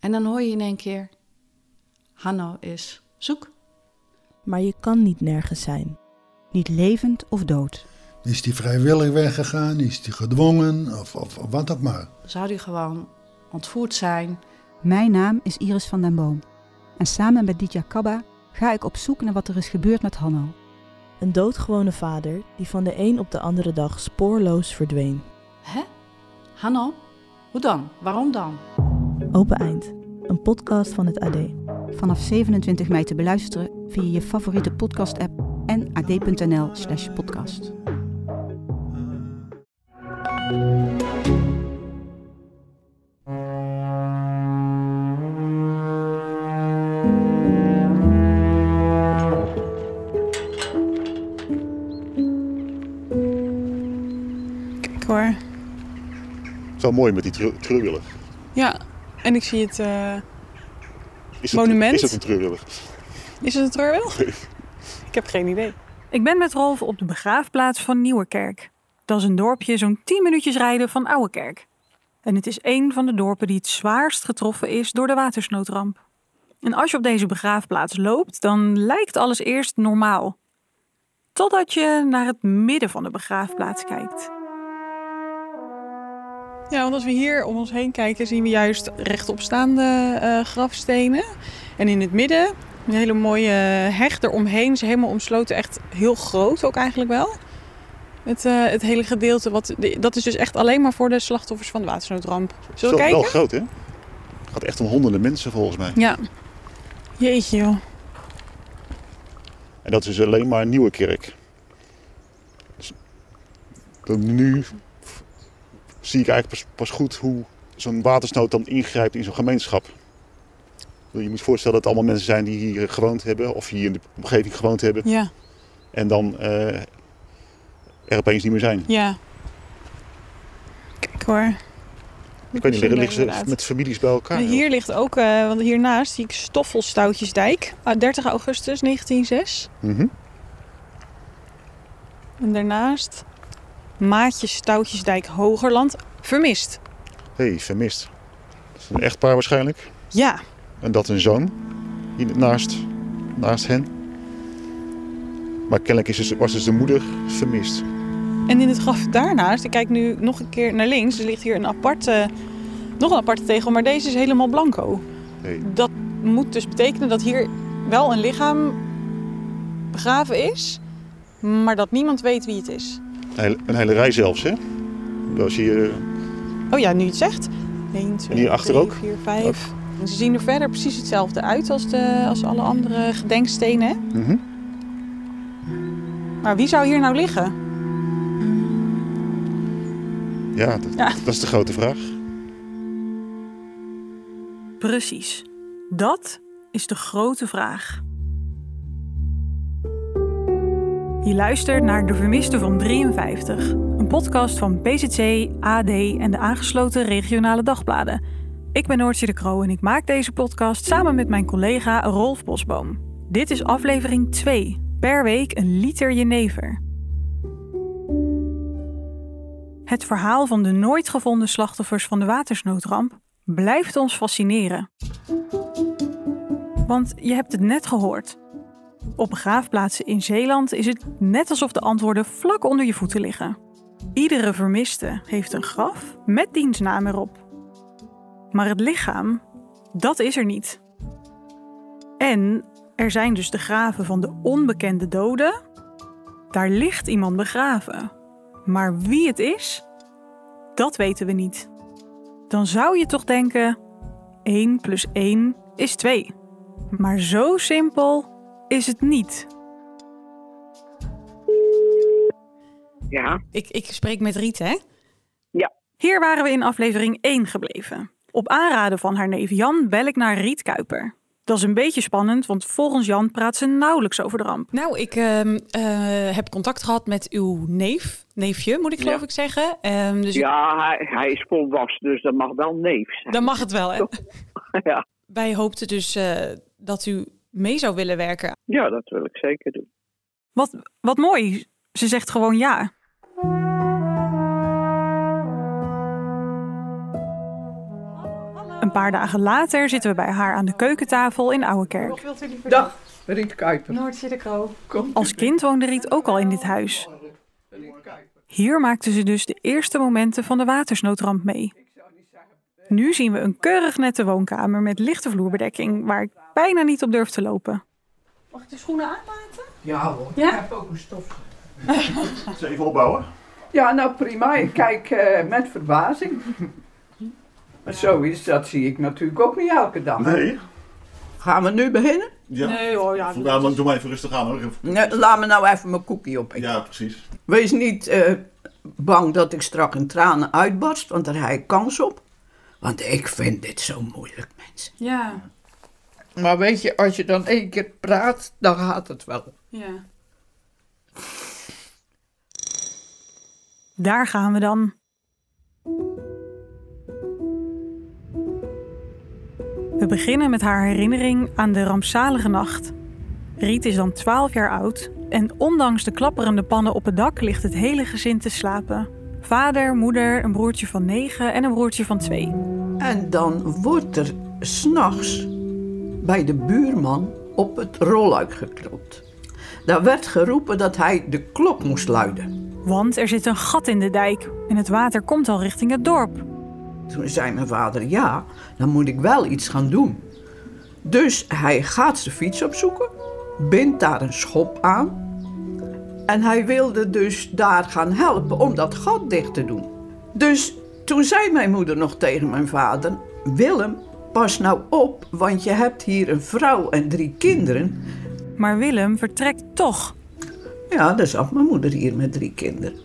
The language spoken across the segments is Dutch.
En dan hoor je in één keer: Hanno is zoek. Maar je kan niet nergens zijn. Niet levend of dood. Is die vrijwillig weggegaan? Is die gedwongen? Of, of, of wat ook maar. Zou die gewoon ontvoerd zijn? Mijn naam is Iris van den Boom. En samen met Ditya Kabba ga ik op zoek naar wat er is gebeurd met Hanno. Een doodgewone vader die van de een op de andere dag spoorloos verdween. Hè? Hanno? Hoe dan? Waarom dan? Open Eind, een podcast van het AD. Vanaf 27 mei te beluisteren via je favoriete podcast-app en ad.nl/slash podcast. Kijk hoor. Het is wel mooi met die tru-. Ja, en ik zie het eh, Is het, Monument? Is het een treurwillig? Is het een treurwil? Ik heb geen idee. Ik ben met Rolf op de begraafplaats van Nieuwerkerk. Dat is een dorpje zo'n 10 minuutjes rijden van Ouwekerk. En het is een van de dorpen die het zwaarst getroffen is door de watersnoodramp. En als je op deze begraafplaats loopt, dan lijkt alles eerst normaal. Totdat je naar het midden van de begraafplaats kijkt. Ja, want als we hier om ons heen kijken, zien we juist rechtopstaande eh grafstenen. En in het midden een hele mooie heg eromheen. Is helemaal omsloten, echt heel groot ook eigenlijk wel. Het, eh, het hele gedeelte, wat, dat is dus echt alleen maar voor de slachtoffers van de watersnoodramp. Zullen we kijken? Wel groot, hè? Het gaat echt om honderden mensen volgens mij. Ja. Jeetje joh. En dat is alleen maar een nieuwe kerk. Dus nu zie ik eigenlijk pas, pas goed hoe zo'n watersnood dan ingrijpt in zo'n gemeenschap. Je moet je voorstellen dat het allemaal mensen zijn die hier gewoond hebben of hier in de omgeving gewoond hebben. Ja, En dan eh, er opeens niet meer zijn. ja. Kijk hoor. Ik weet niet, liggen, liggen ze met families bij elkaar? Hier ligt ook, eh, want hiernaast zie ik Stoffelstoutjesdijk. Ah, 30 augustus 1906. Mhm. En daarnaast Maatjes Stoutjesdijk Hogerland. Vermist. hey, vermist. Dat is een echtpaar waarschijnlijk. Ja, En dat een zoon hier naast, naast hen. Maar kennelijk is dus, was dus de moeder vermist. en in het graf daarnaast, ik kijk nu nog een keer naar links. Er ligt hier een aparte, nog een aparte tegel, maar deze is helemaal blanco. Hey. Dat moet dus betekenen dat hier wel een lichaam begraven is, maar dat niemand weet wie het is. Een hele, een hele rij zelfs, hè? Als je, eh, Oh ja, nu je het zegt. 1, 2, hier achter 3, ook? 4, 5. En ze zien er verder precies hetzelfde uit als, de, als alle andere gedenkstenen. hè? mhm. Maar wie zou hier nou liggen? Ja, dat, Ja. dat is de grote vraag. Precies. Dat is de grote vraag. Je luistert naar De Vermiste van 53, een podcast van PZC, AD en de aangesloten regionale dagbladen. Ik ben Noortje de Kroo en ik maak deze podcast samen met mijn collega Rolf Bosboom. Dit is aflevering 2, per week een liter jenever. Het verhaal van de nooit gevonden slachtoffers van de watersnoodramp blijft ons fascineren. Want je hebt het net gehoord. Op begraafplaatsen in Zeeland is het net alsof de antwoorden vlak onder je voeten liggen. Iedere vermiste heeft een graf met dienstnaam erop. Maar het lichaam, dat is er niet. En er zijn dus de graven van de onbekende doden. Daar ligt iemand begraven. Maar wie het is, dat weten we niet. Dan zou je toch denken: 1 plus 1 is 2. Maar zo simpel is het niet. Ja. Ik, ik spreek met Riet, hè? Ja. Hier waren we in aflevering 1 gebleven. Op aanraden van haar neef Jan bel ik naar Riet Kuiper. Dat is een beetje spannend, want volgens Jan praat ze nauwelijks over de ramp. Nou, ik ehm, eh, heb contact gehad met uw neef, neefje moet ik geloof Ja. ik zeggen. Ehm, dus Ja, hij, hij is volwassen, dus dat mag wel neef zijn. Dan mag het wel, hè? ja. Wij hoopten dus eh, dat u mee zou willen werken. ja, dat wil ik zeker doen. Wat, wat mooi, ze zegt gewoon ja. Een paar dagen later zitten we bij haar aan de keukentafel in Ouwekerk. Dag, Riet Kuiper. Noortje de Kroo. Als kind woonde Riet ook al in dit huis. Hier maakte ze dus de eerste momenten van de watersnoodramp mee. Nu zien we een keurig nette woonkamer met lichte vloerbedekking waar ik bijna niet op durf te lopen. Mag ik de schoenen aanlaten? Ja hoor, Ja? ik heb ook een stof. Eens even opbouwen. Ja, nou prima. Ik kijk eh, met verbazing. Maar zoiets, dat zie ik natuurlijk ook niet elke dag. Nee. Gaan we nu beginnen? Ja. Nee hoor, ja. Vandaar, maar doe maar even rustig aan hoor. Even- Nee, laat me nou even mijn koekje op. Ja, precies. Wees niet eh, bang dat ik straks in tranen uitbarst, want daar heb ik kans op. Want ik vind dit zo moeilijk, mensen. Ja, Maar weet je, als je dan één keer praat, dan gaat het wel. ja. Daar gaan we dan. We beginnen met haar herinnering aan de rampzalige nacht. Riet is dan 12 jaar oud en ondanks de klapperende pannen op het dak ligt het hele gezin te slapen. Vader, moeder, een broertje van 9 en een broertje van 2. En dan wordt er s'nachts bij de buurman op het rolluik geklopt. Daar werd geroepen dat hij de klok moest luiden. Want er zit een gat in de dijk en het water komt al richting het dorp. Toen zei mijn vader, ja, dan moet ik wel iets gaan doen. Dus hij gaat zijn fiets opzoeken, bindt daar een schop aan. En hij wilde dus daar gaan helpen om dat gat dicht te doen. Dus toen zei mijn moeder nog tegen mijn vader, Willem, pas nou op, want je hebt hier een vrouw en drie kinderen. Maar Willem vertrekt toch. Ja, dan zat mijn moeder hier met drie kinderen.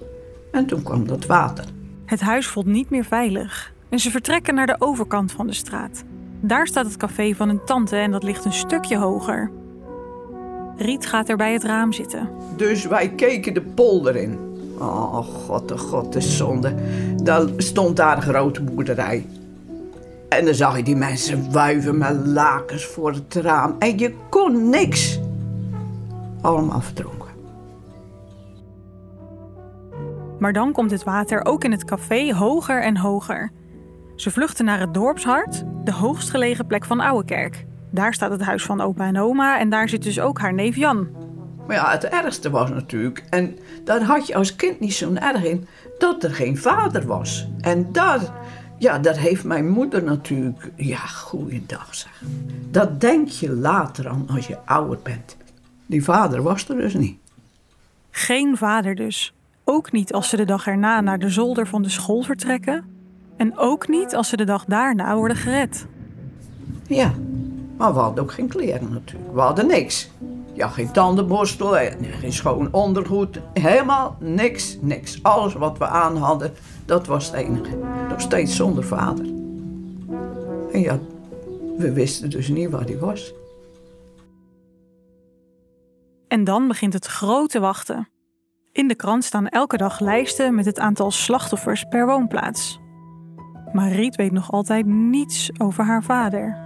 En toen kwam dat water. Het huis voelt niet meer veilig en ze vertrekken naar de overkant van de straat. Daar staat het café van een tante en dat ligt een stukje hoger. Riet gaat er bij het raam zitten. Dus wij keken de polder in. Oh, god, oh god, de zonde. Daar stond daar een grote boerderij. En dan zag je die mensen wuiven met lakens voor het raam. En je kon niks. Allemaal verdronken. Maar dan komt het water ook in het café hoger en hoger. Ze vluchten naar het dorpshart, de hoogstgelegen plek van Ouwekerk. Daar staat het huis van opa en oma en daar zit dus ook haar neef Jan. Maar ja, het ergste was natuurlijk, en daar had je als kind niet zo'n erg in, dat er geen vader was. En daar, ja, daar heeft mijn moeder natuurlijk, ja, goeiedag zeg. Dat denk je later aan als je ouder bent. Die vader was er dus niet. Geen vader dus. Ook niet als ze de dag erna naar de zolder van de school vertrekken. En ook niet als ze de dag daarna worden gered. Ja, maar we hadden ook geen kleren natuurlijk. We hadden niks. Ja, geen tandenborstel, en geen schoon ondergoed. Helemaal niks, niks. Alles wat we aan hadden, dat was het enige. Nog steeds zonder vader. En ja, we wisten dus niet waar hij was. En dan begint het grote wachten. In de krant staan elke dag lijsten met het aantal slachtoffers per woonplaats. Maar Riet weet nog altijd niets over haar vader.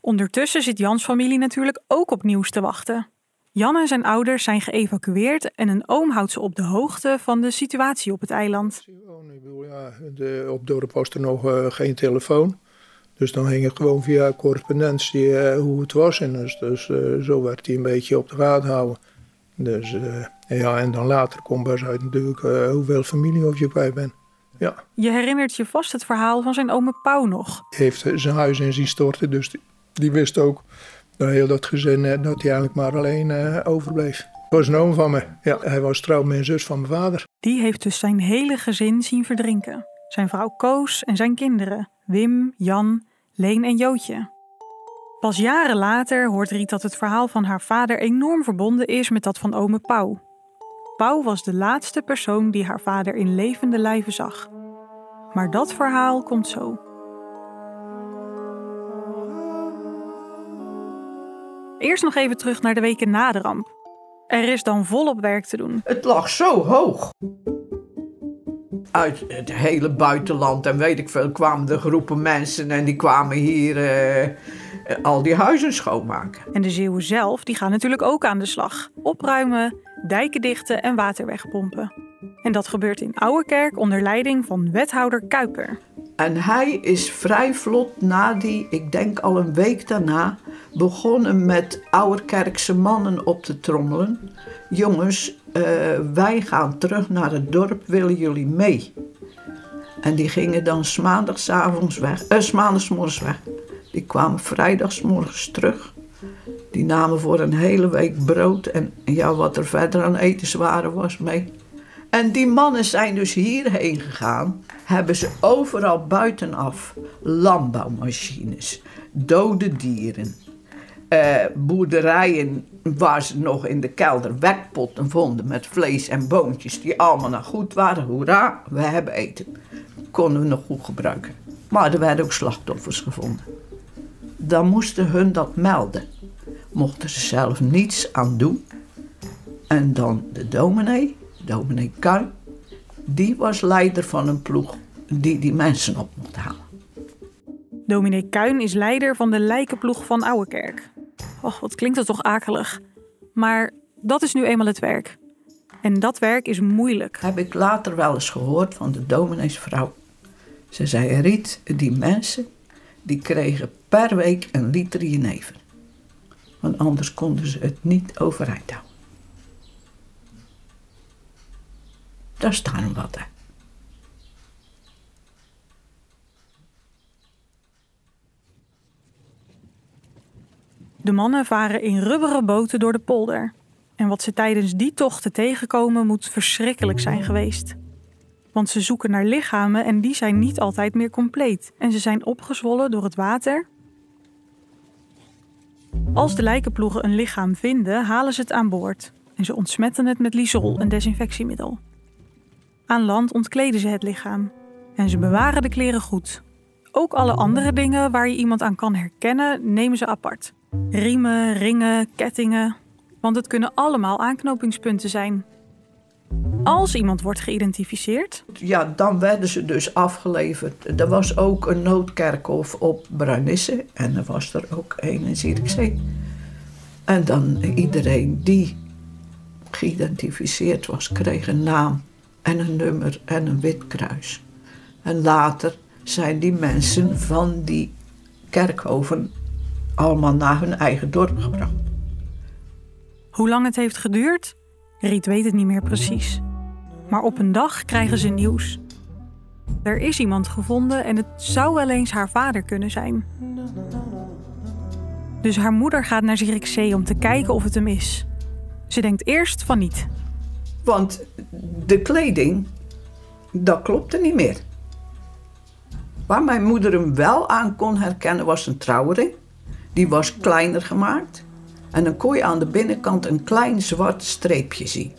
Ondertussen zit Jans familie natuurlijk ook op nieuws te wachten. Jan en zijn ouders zijn geëvacueerd en een oom houdt ze op de hoogte van de situatie op het eiland. Ja, de, op dorp was er nog eh, geen telefoon. Dus dan ging het gewoon via correspondentie eh, hoe het was. En dus, dus eh, zo werd hij een beetje op de gaten houden. Dus ja, en dan later komt pas uit natuurlijk hoeveel familie of je kwijt bent. Ja, Je herinnert je vast het verhaal van zijn ome Pauw nog. hij heeft zijn huis in zien storten. Dus die, die wist ook dat heel dat gezin eh, dat hij eigenlijk maar alleen eh, overbleef. Het was een oom van me. Ja, hij was trouw met een zus van mijn vader. Die heeft dus zijn hele gezin zien verdrinken. Zijn vrouw Koos en zijn kinderen, Wim, Jan, Leen en Jootje. Pas jaren later hoort Riet dat het verhaal van haar vader enorm verbonden is met dat van ome Pauw. Pauw was de laatste persoon die haar vader in levende lijven zag. Maar dat verhaal komt zo. Eerst nog even terug naar de weken na de ramp. Er is dan volop werk te doen. Het lag zo hoog. Uit het hele buitenland en weet ik veel kwamen de groepen mensen en die kwamen hier eh, al die huizen schoonmaken. En de Zeeuwen zelf die gaan natuurlijk ook aan de slag. Opruimen, dijken dichten en water wegpompen. En dat gebeurt in Ouwerkerk onder leiding van wethouder Kuiper. En hij is vrij vlot na die, ik denk al een week daarna, begonnen met Ouwerkerkse mannen op te trommelen. Jongens, eh, wij gaan terug naar het dorp, willen jullie mee? En die gingen dan maandagsavonds weg, eh, maandagsmorgens weg. Die kwamen vrijdagsmorgens terug. Die namen voor een hele week brood en ja, wat er verder aan etenswaren was mee. En die mannen zijn dus hierheen gegaan, hebben ze overal buitenaf landbouwmachines, dode dieren, eh, boerderijen waar ze nog in de kelder wekpotten vonden met vlees en boontjes die allemaal nog goed waren. Hoera, we hebben eten. Konden we nog goed gebruiken. Maar er werden ook slachtoffers gevonden. Dan moesten hun dat melden. Mochten ze zelf niets aan doen. En dan de dominee, dominee Kuin, die was leider van een ploeg die die mensen op mocht halen. Dominee Kuin is leider van de lijkenploeg van Ouwekerk. Och, wat klinkt dat toch akelig. Maar dat is nu eenmaal het werk. En dat werk is moeilijk. Heb ik later wel eens gehoord van de domineesvrouw. Ze zei, Riet, die mensen, die kregen per week een liter jenever. Want anders konden ze het niet overeind houden. Daar staan wat. De mannen varen in rubberen boten door de polder. En wat ze tijdens die tochten tegenkomen moet verschrikkelijk zijn geweest. Want ze zoeken naar lichamen en die zijn niet altijd meer compleet. En ze zijn opgezwollen door het water. Als de lijkenploegen een lichaam vinden, halen ze het aan boord. En ze ontsmetten het met lysol, een desinfectiemiddel. Aan land ontkleden ze het lichaam. En ze bewaren de kleren goed. Ook alle andere dingen waar je iemand aan kan herkennen, nemen ze apart. Riemen, ringen, kettingen. Want het kunnen allemaal aanknopingspunten zijn. Als iemand wordt geïdentificeerd. Ja, dan werden ze dus afgeleverd. Er was ook een noodkerkhof op Bruinisse. En er was er ook een in Zierikzee. En dan iedereen die geïdentificeerd was, kreeg een naam en een nummer en een wit kruis. En later zijn die mensen van die kerkhoven allemaal naar hun eigen dorp gebracht. Hoe lang het heeft geduurd? Riet weet het niet meer precies. Maar op een dag krijgen ze nieuws. Er is iemand gevonden en het zou wel eens haar vader kunnen zijn. Dus haar moeder gaat naar Zierikzee om te kijken of het hem is. Ze denkt eerst van niet. Want de kleding, dat klopte niet meer. Waar mijn moeder hem wel aan kon herkennen was een trouwring. Die was kleiner gemaakt. En dan kon je aan de binnenkant een klein zwart streepje zien.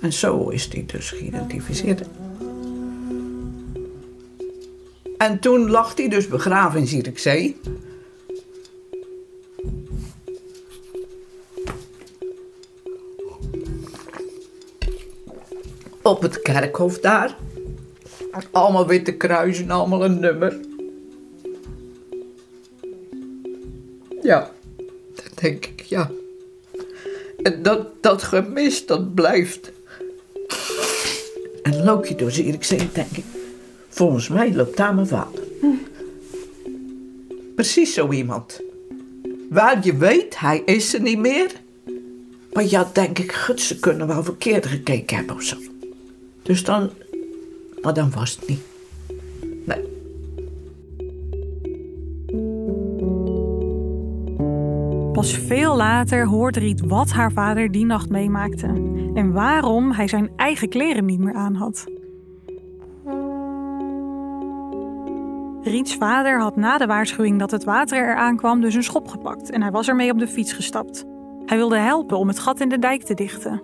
En zo is die dus geïdentificeerd. En toen lag hij dus begraven in Zierikzee. Op het kerkhof daar. Allemaal witte kruisen, allemaal een nummer. Ja, dat denk ik, ja. En dat, dat gemis, dat blijft. En loop je door Zierikzee, denk ik. Volgens mij loopt daar mijn vader. Precies zo iemand. Waar je weet, hij is er niet meer. Maar ja, denk ik, gut, ze kunnen wel verkeerd gekeken hebben of zo. Dus dan, maar dan was het niet. Pas veel later hoort Riet wat haar vader die nacht meemaakte. En waarom hij zijn eigen kleren niet meer aan had. Riets vader had na de waarschuwing dat het water eraan kwam dus een schop gepakt en hij was ermee op de fiets gestapt. Hij wilde helpen om het gat in de dijk te dichten.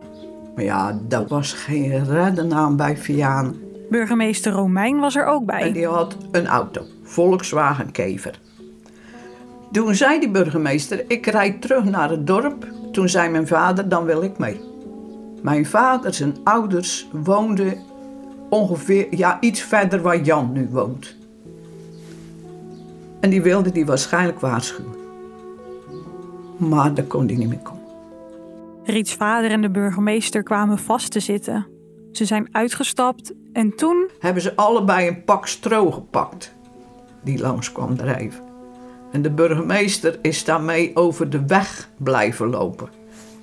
Maar ja, dat was geen redden aan bij Vianen. Burgemeester Romein was er ook bij. En die had een auto, Volkswagen Kever. Toen zei die burgemeester, ik rijd terug naar het dorp. Toen zei mijn vader, dan wil ik mee. Mijn vader, zijn ouders woonden ongeveer ja, iets verder waar Jan nu woont. En die wilde die waarschijnlijk waarschuwen. Maar daar kon hij niet meer komen. Riets vader en de burgemeester kwamen vast te zitten. Ze zijn uitgestapt en toen... Hebben ze allebei een pak stro gepakt. Die langs kwam drijven. En de burgemeester is daarmee over de weg blijven lopen.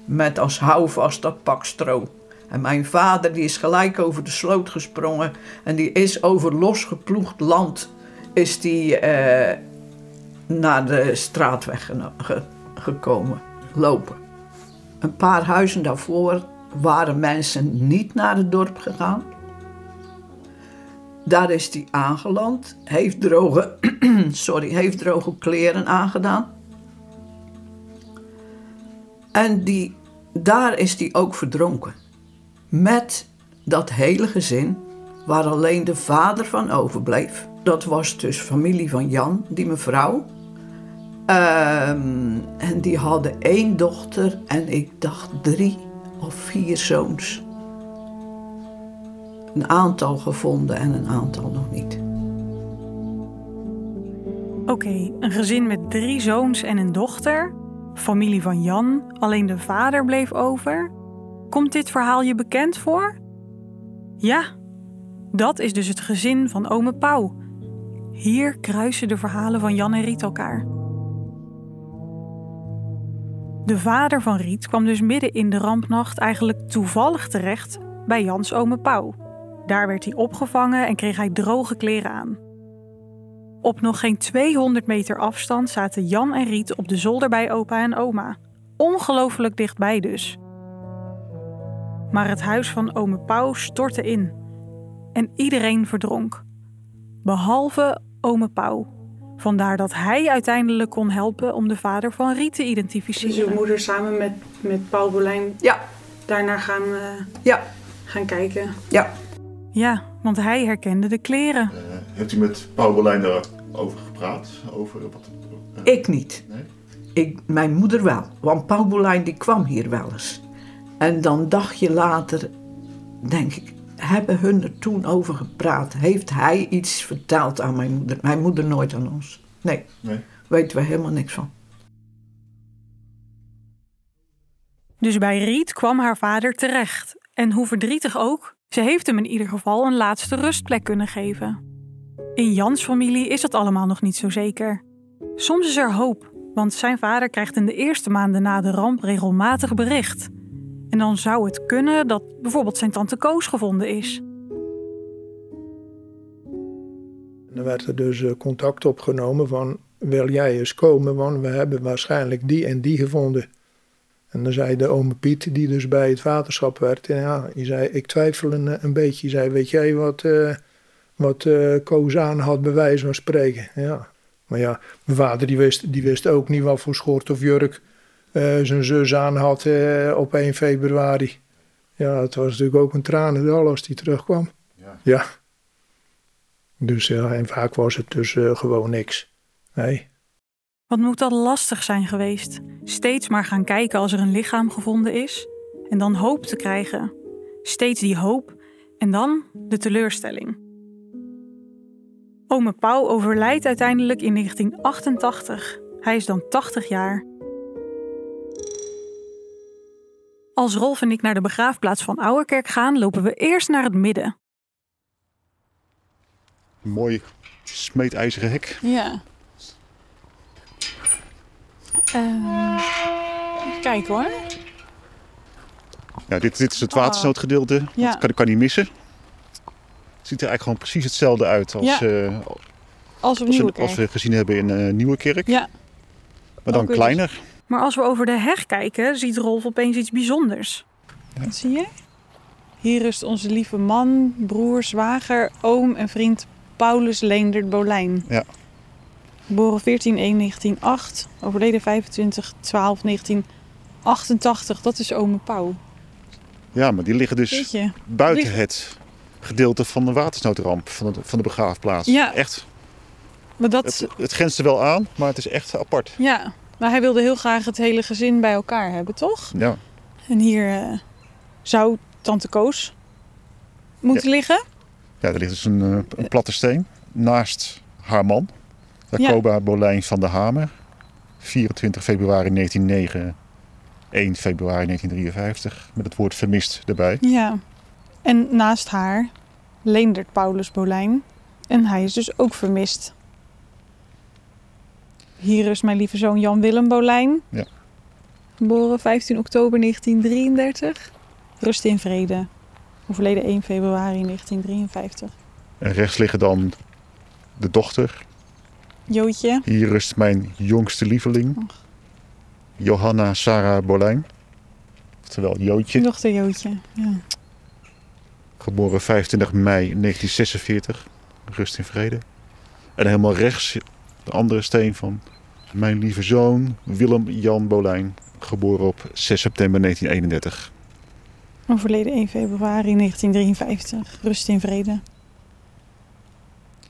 Met als houvast dat pak stro. En mijn vader die is gelijk over de sloot gesprongen. En die is over losgeploegd land is die, eh, naar de straatweg ge- gekomen. Lopen. Een paar huizen daarvoor waren mensen niet naar het dorp gegaan. Daar is hij aangeland. Heeft droge, sorry, heeft droge kleren aangedaan. En die, daar is hij ook verdronken. Met dat hele gezin, waar alleen de vader van overbleef. Dat was dus familie van Jan, die mevrouw. Ehm, en die hadden één dochter en ik dacht drie of vier zoons. Een aantal gevonden en een aantal nog niet. Oké, een gezin met drie zoons en een dochter. Familie van Jan, alleen de vader bleef over. Komt dit verhaal je bekend voor? Ja, dat is dus het gezin van ome Pauw. Hier kruisen de verhalen van Jan en Riet elkaar. De vader van Riet kwam dus midden in de rampnacht eigenlijk toevallig terecht bij Jans ome Pauw. Daar werd hij opgevangen en kreeg hij droge kleren aan. Op nog geen 200 meter afstand zaten Jan en Riet op de zolder bij opa en oma. Ongelooflijk dichtbij dus. Maar het huis van ome Pauw stortte in. En iedereen verdronk. Behalve ome Pauw. Vandaar dat hij uiteindelijk kon helpen om de vader van Riet te identificeren. Dus uw moeder samen met, met Paul Bolijn ja. daarnaar gaan, eh, ja. gaan kijken. Ja. Ja, want hij herkende de kleren. Heeft u met Paul Berlijn daarover gepraat? Over wat, Ik niet. Nee? Ik, mijn moeder wel. Want Paul Bolijn die kwam hier wel eens. En dan dagje later, denk ik, hebben hun er toen over gepraat? Heeft hij iets verteld aan mijn moeder? Mijn moeder nooit aan ons. Nee, Nee. weten we helemaal niks van. Dus bij Riet kwam haar vader terecht. En hoe verdrietig ook, ze heeft hem in ieder geval een laatste rustplek kunnen geven. In Jans familie is dat allemaal nog niet zo zeker. Soms is er hoop, want zijn vader krijgt in de eerste maanden na de ramp regelmatig bericht. En dan zou het kunnen dat bijvoorbeeld zijn tante Koos gevonden is. Dan werd er dus eh, contact opgenomen van, wil jij eens komen, want we hebben waarschijnlijk die en die gevonden. En dan zei de ome Piet, die dus bij het waterschap werd, en ja, die zei, ik twijfel een, een beetje. Zei, weet jij wat, eh wat eh Koos aan had bij wijze van spreken? Ja. Maar ja, mijn vader die wist, die wist ook niet wat voor schort of jurk eh, zijn zus aan had eh, op 1 februari. Ja, het was natuurlijk ook een tranendal als die terugkwam. Ja. ja. Dus ja, en vaak was het dus eh, gewoon niks. Nee. Wat moet dat lastig zijn geweest? Steeds maar gaan kijken als er een lichaam gevonden is en dan hoop te krijgen. Steeds die hoop en dan de teleurstelling. Ome Pauw overlijdt uiteindelijk in 1988. Hij is dan 80 jaar. Als Rolf en ik naar de begraafplaats van Ouwerkerk gaan, lopen we eerst naar het midden. Een mooi smeedijzeren hek. Ja. Ehm, even kijken hoor. Ja, dit, dit is het watersnoodgedeelte. Ja. Dat kan, kan niet missen. Het ziet er eigenlijk gewoon precies hetzelfde uit als, Ja. eh, Als we als, we, nieuwe als we gezien hebben in eh Nieuwekerk. Ja. Maar dan kleiner. Maar als we over de heg kijken, ziet Rolf opeens iets bijzonders. Wat zie je? Hier rust onze lieve man, broer, zwager, oom en vriend Paulus Leendert Bolijn. Ja. Geboren 14-1-1908, overleden 25-12-1988. Dat is ome Pauw. Ja, maar die liggen dus buiten het gedeelte van de watersnoodramp van de, van de begraafplaats. Ja. Echt. Maar dat, Het, het grenst er wel aan, maar het is echt apart. ja, maar hij wilde heel graag het hele gezin bij elkaar hebben, toch? Ja. En hier eh, zou tante Koos moeten liggen. Ja, er ligt dus een, eh, een platte steen naast haar man, Jacoba Bolijn van der Hamer. 24 februari 1909, 1 februari 1953, met het woord vermist erbij. Ja. En naast haar Leendert Paulus Bolijn. En hij is dus ook vermist. Hier is mijn lieve zoon Jan Willem Bolijn. Ja. Geboren 15 oktober 1933. Rust in vrede. Overleden 1 februari 1953. En rechts liggen dan de dochter. Jootje. Hier rust mijn jongste lieveling, Johanna Sarah Bolijn. Oftewel Jootje, Dochter Jootje. Ja. geboren 25 mei 1946. Rust in vrede. En helemaal rechts de andere steen van mijn lieve zoon Willem Jan Bolijn. Geboren op 6 september 1931. Overleden 1 februari 1953. Rust in vrede.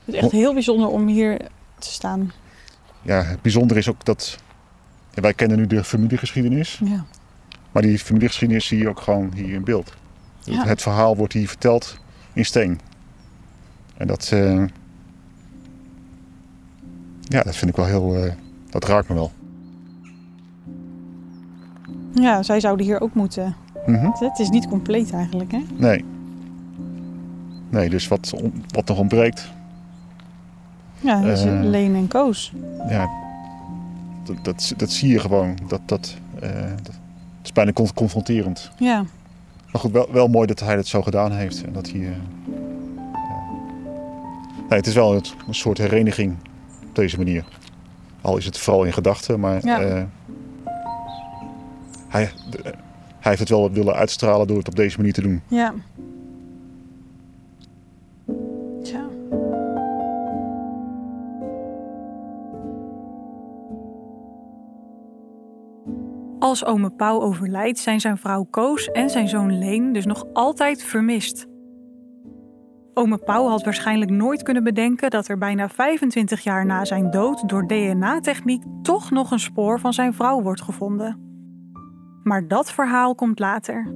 Het is echt heel bijzonder om hier te staan. Ja, het bijzondere is ook dat... wij kennen nu de familiegeschiedenis. Ja. Maar die familiegeschiedenis zie je ook gewoon hier in beeld. Ja. Het verhaal wordt hier verteld in steen. En dat... eh, ja, dat vind ik wel heel... eh, dat raakt me wel. Ja, zij zouden hier ook moeten. Mhm. Het is niet compleet eigenlijk, hè? Nee. Nee, dus wat, wat nog ontbreekt... Ja, dat is Eh. Leen en Koos. Ja, dat, dat, dat zie je gewoon. Dat, dat, eh, dat is bijna con- confronterend. Ja. Maar goed, wel, wel mooi dat hij het zo gedaan heeft. En dat hij, ja. nee, het is wel een, een soort hereniging op deze manier. Al is het vooral in gedachten, maar Ja. eh, hij, de- hij heeft het wel willen uitstralen door het op deze manier te doen. Ja. Tja. Als ome Pauw overlijdt, zijn zijn vrouw Koos en zijn zoon Leen dus nog altijd vermist. Ome Pauw had waarschijnlijk nooit kunnen bedenken dat er bijna 25 jaar na zijn dood door DNA-techniek toch nog een spoor van zijn vrouw wordt gevonden. Maar dat verhaal komt later.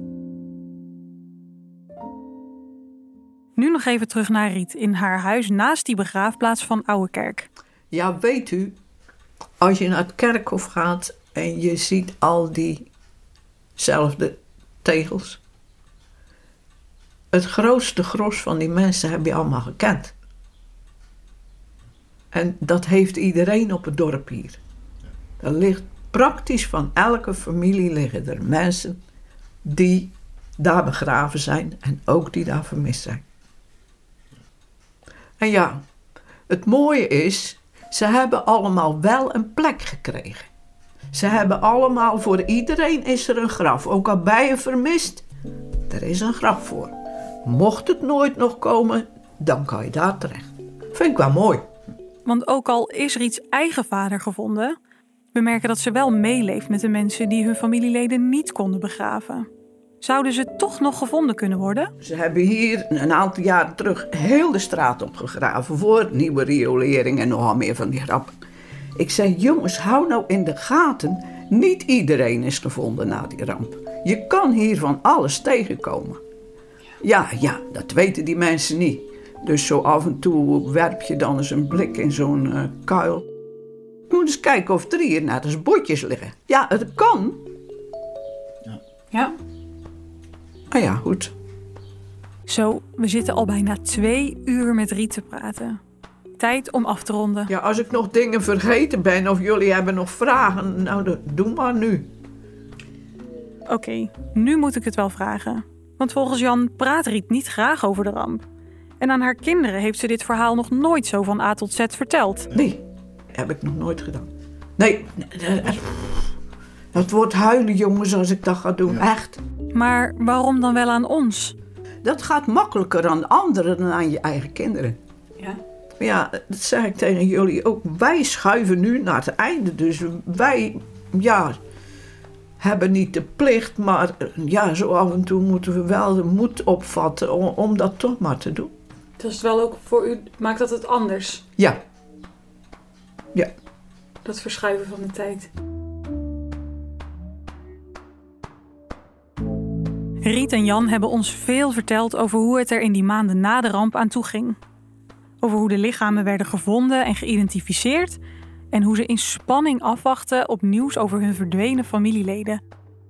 Nu nog even terug naar Riet in haar huis naast die begraafplaats van Ouwekerk. Ja, weet u, als je naar het kerkhof gaat en je ziet al diezelfde tegels. Het grootste gros van die mensen heb je allemaal gekend. En dat heeft iedereen op het dorp hier. Er ligt praktisch van elke familie liggen er mensen die daar begraven zijn en ook die daar vermist zijn. En ja, het mooie is, ze hebben allemaal wel een plek gekregen. Ze hebben allemaal, voor iedereen is er een graf. Ook al bij je vermist, er is een graf voor. Mocht het nooit nog komen, dan kan je daar terecht. Vind ik wel mooi. Want ook al is Riets eigen vader gevonden, we merken dat ze wel meeleeft met de mensen die hun familieleden niet konden begraven. Zouden ze toch nog gevonden kunnen worden? Ze hebben hier een aantal jaren terug heel de straat opgegraven voor nieuwe riolering en nogal meer van die grappen. Ik zei, jongens, hou nou in de gaten. Niet iedereen is gevonden na die ramp. Je kan hier van alles tegenkomen. Ja, ja, dat weten die mensen niet. Dus zo af en toe werp je dan eens een blik in zo'n eh, kuil. Je moet eens kijken of er hier net eens botjes liggen. Ja, het kan. Ja. Ah ja, goed. Zo, we zitten al bijna twee uur met Riet te praten. Tijd om af te ronden. Ja, als ik nog dingen vergeten ben of jullie hebben nog vragen, nou, doe maar nu. Oké, nu moet ik het wel vragen. Want volgens Jan praat Riet niet graag over de ramp. En aan haar kinderen heeft ze dit verhaal nog nooit zo van A tot Z verteld. Nee, heb ik nog nooit gedaan. Nee, het wordt huilen, jongens, als ik dat ga doen. Echt. Maar waarom dan wel aan ons? Dat gaat makkelijker aan anderen dan aan je eigen kinderen. Ja. Maar ja, dat zeg ik tegen jullie ook. Wij schuiven nu naar het einde. Dus wij, ja, hebben niet de plicht, maar ja, zo af en toe moeten we wel de moed opvatten om, om dat toch maar te doen. Dat is wel ook voor u, maakt dat het anders? Ja. Ja. Dat verschuiven van de tijd. Riet en Jan hebben ons veel verteld over hoe het er in die maanden na de ramp aan toe ging. Over hoe de lichamen werden gevonden en geïdentificeerd en hoe ze in spanning afwachten op nieuws over hun verdwenen familieleden.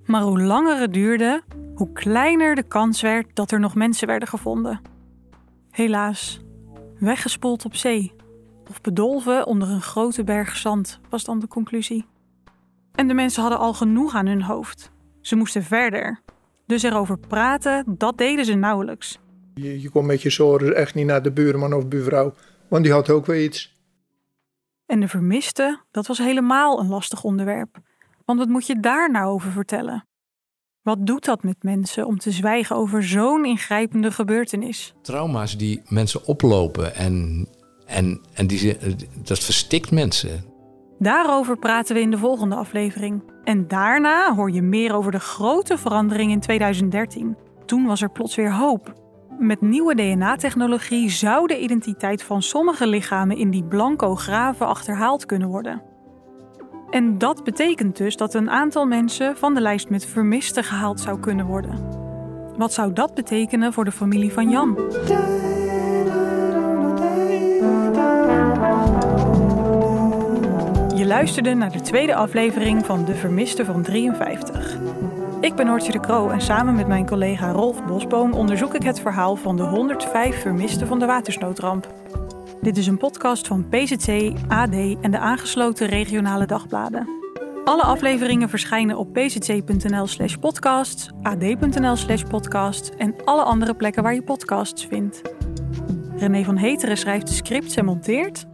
Maar hoe langer het duurde, hoe kleiner de kans werd dat er nog mensen werden gevonden. Helaas, weggespoeld op zee of bedolven onder een grote berg zand was dan de conclusie. En de mensen hadden al genoeg aan hun hoofd. Ze moesten verder. Dus erover praten, dat deden ze nauwelijks. Je, je kon met je zorgen echt niet naar de buurman of buurvrouw, want die had ook weer iets. En de vermiste, dat was helemaal een lastig onderwerp. Want wat moet je daar nou over vertellen? Wat doet dat met mensen om te zwijgen over zo'n ingrijpende gebeurtenis? Trauma's die mensen oplopen en, en, en die, dat verstikt mensen. Daarover praten we in de volgende aflevering. En daarna hoor je meer over de grote verandering in 2013. Toen was er plots weer hoop. Met nieuwe DNA-technologie zou de identiteit van sommige lichamen in die blanco graven achterhaald kunnen worden. En dat betekent dus dat een aantal mensen van de lijst met vermisten gehaald zou kunnen worden. Wat zou dat betekenen voor de familie van Jan? Je luisterde naar de tweede aflevering van De Vermiste van 53. Ik ben Noortje de Kroo en samen met mijn collega Rolf Bosboom onderzoek ik het verhaal van de 105 vermisten van de watersnoodramp. Dit is een podcast van PZC, AD en de aangesloten regionale dagbladen. Alle afleveringen verschijnen op pzc.nl/slash podcast, ad.nl/slash podcast en alle andere plekken waar je podcasts vindt. René van Heteren schrijft de scripts en monteert.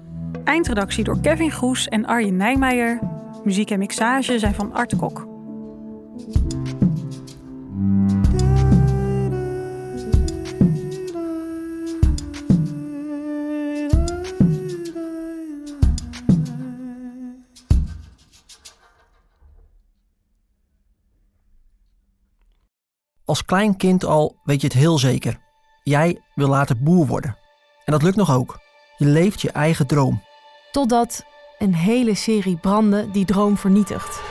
Eindredactie door Kevin Groes en Arjen Nijmeijer. Muziek en mixage zijn van Art Kok. Als klein kind al weet je het heel zeker. Jij wil later boer worden. En dat lukt nog ook. Je leeft je eigen droom. Totdat een hele serie branden die droom vernietigt.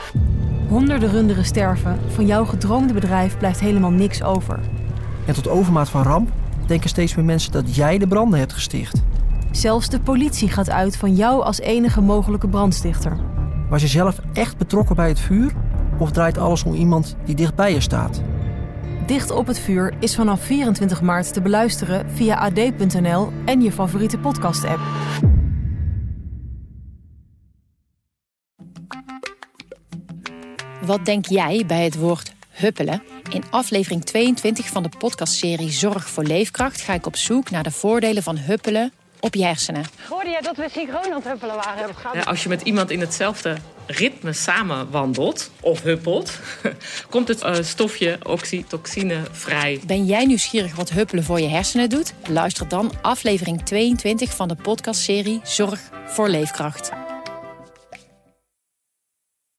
Honderden runderen sterven, van jouw gedroomde bedrijf blijft helemaal niks over. En tot overmaat van ramp denken steeds meer mensen dat jij de branden hebt gesticht. Zelfs de politie gaat uit van jou als enige mogelijke brandstichter. Was je zelf echt betrokken bij het vuur? Of draait alles om iemand die dichtbij je staat? Dicht op het vuur is vanaf 24 maart te beluisteren via ad.nl en je favoriete podcast-app. Wat denk jij bij het woord huppelen? In aflevering 22 van de podcastserie Zorg voor Leefkracht ga ik op zoek naar de voordelen van huppelen op je hersenen. Hoorde jij dat we synchroon aan het huppelen waren? Ja, als je met iemand in hetzelfde ritme samen wandelt of huppelt, komt het uh, stofje oxytocine vrij. Ben jij nieuwsgierig wat huppelen voor je hersenen doet? Luister dan aflevering 22 van de podcastserie Zorg voor Leefkracht.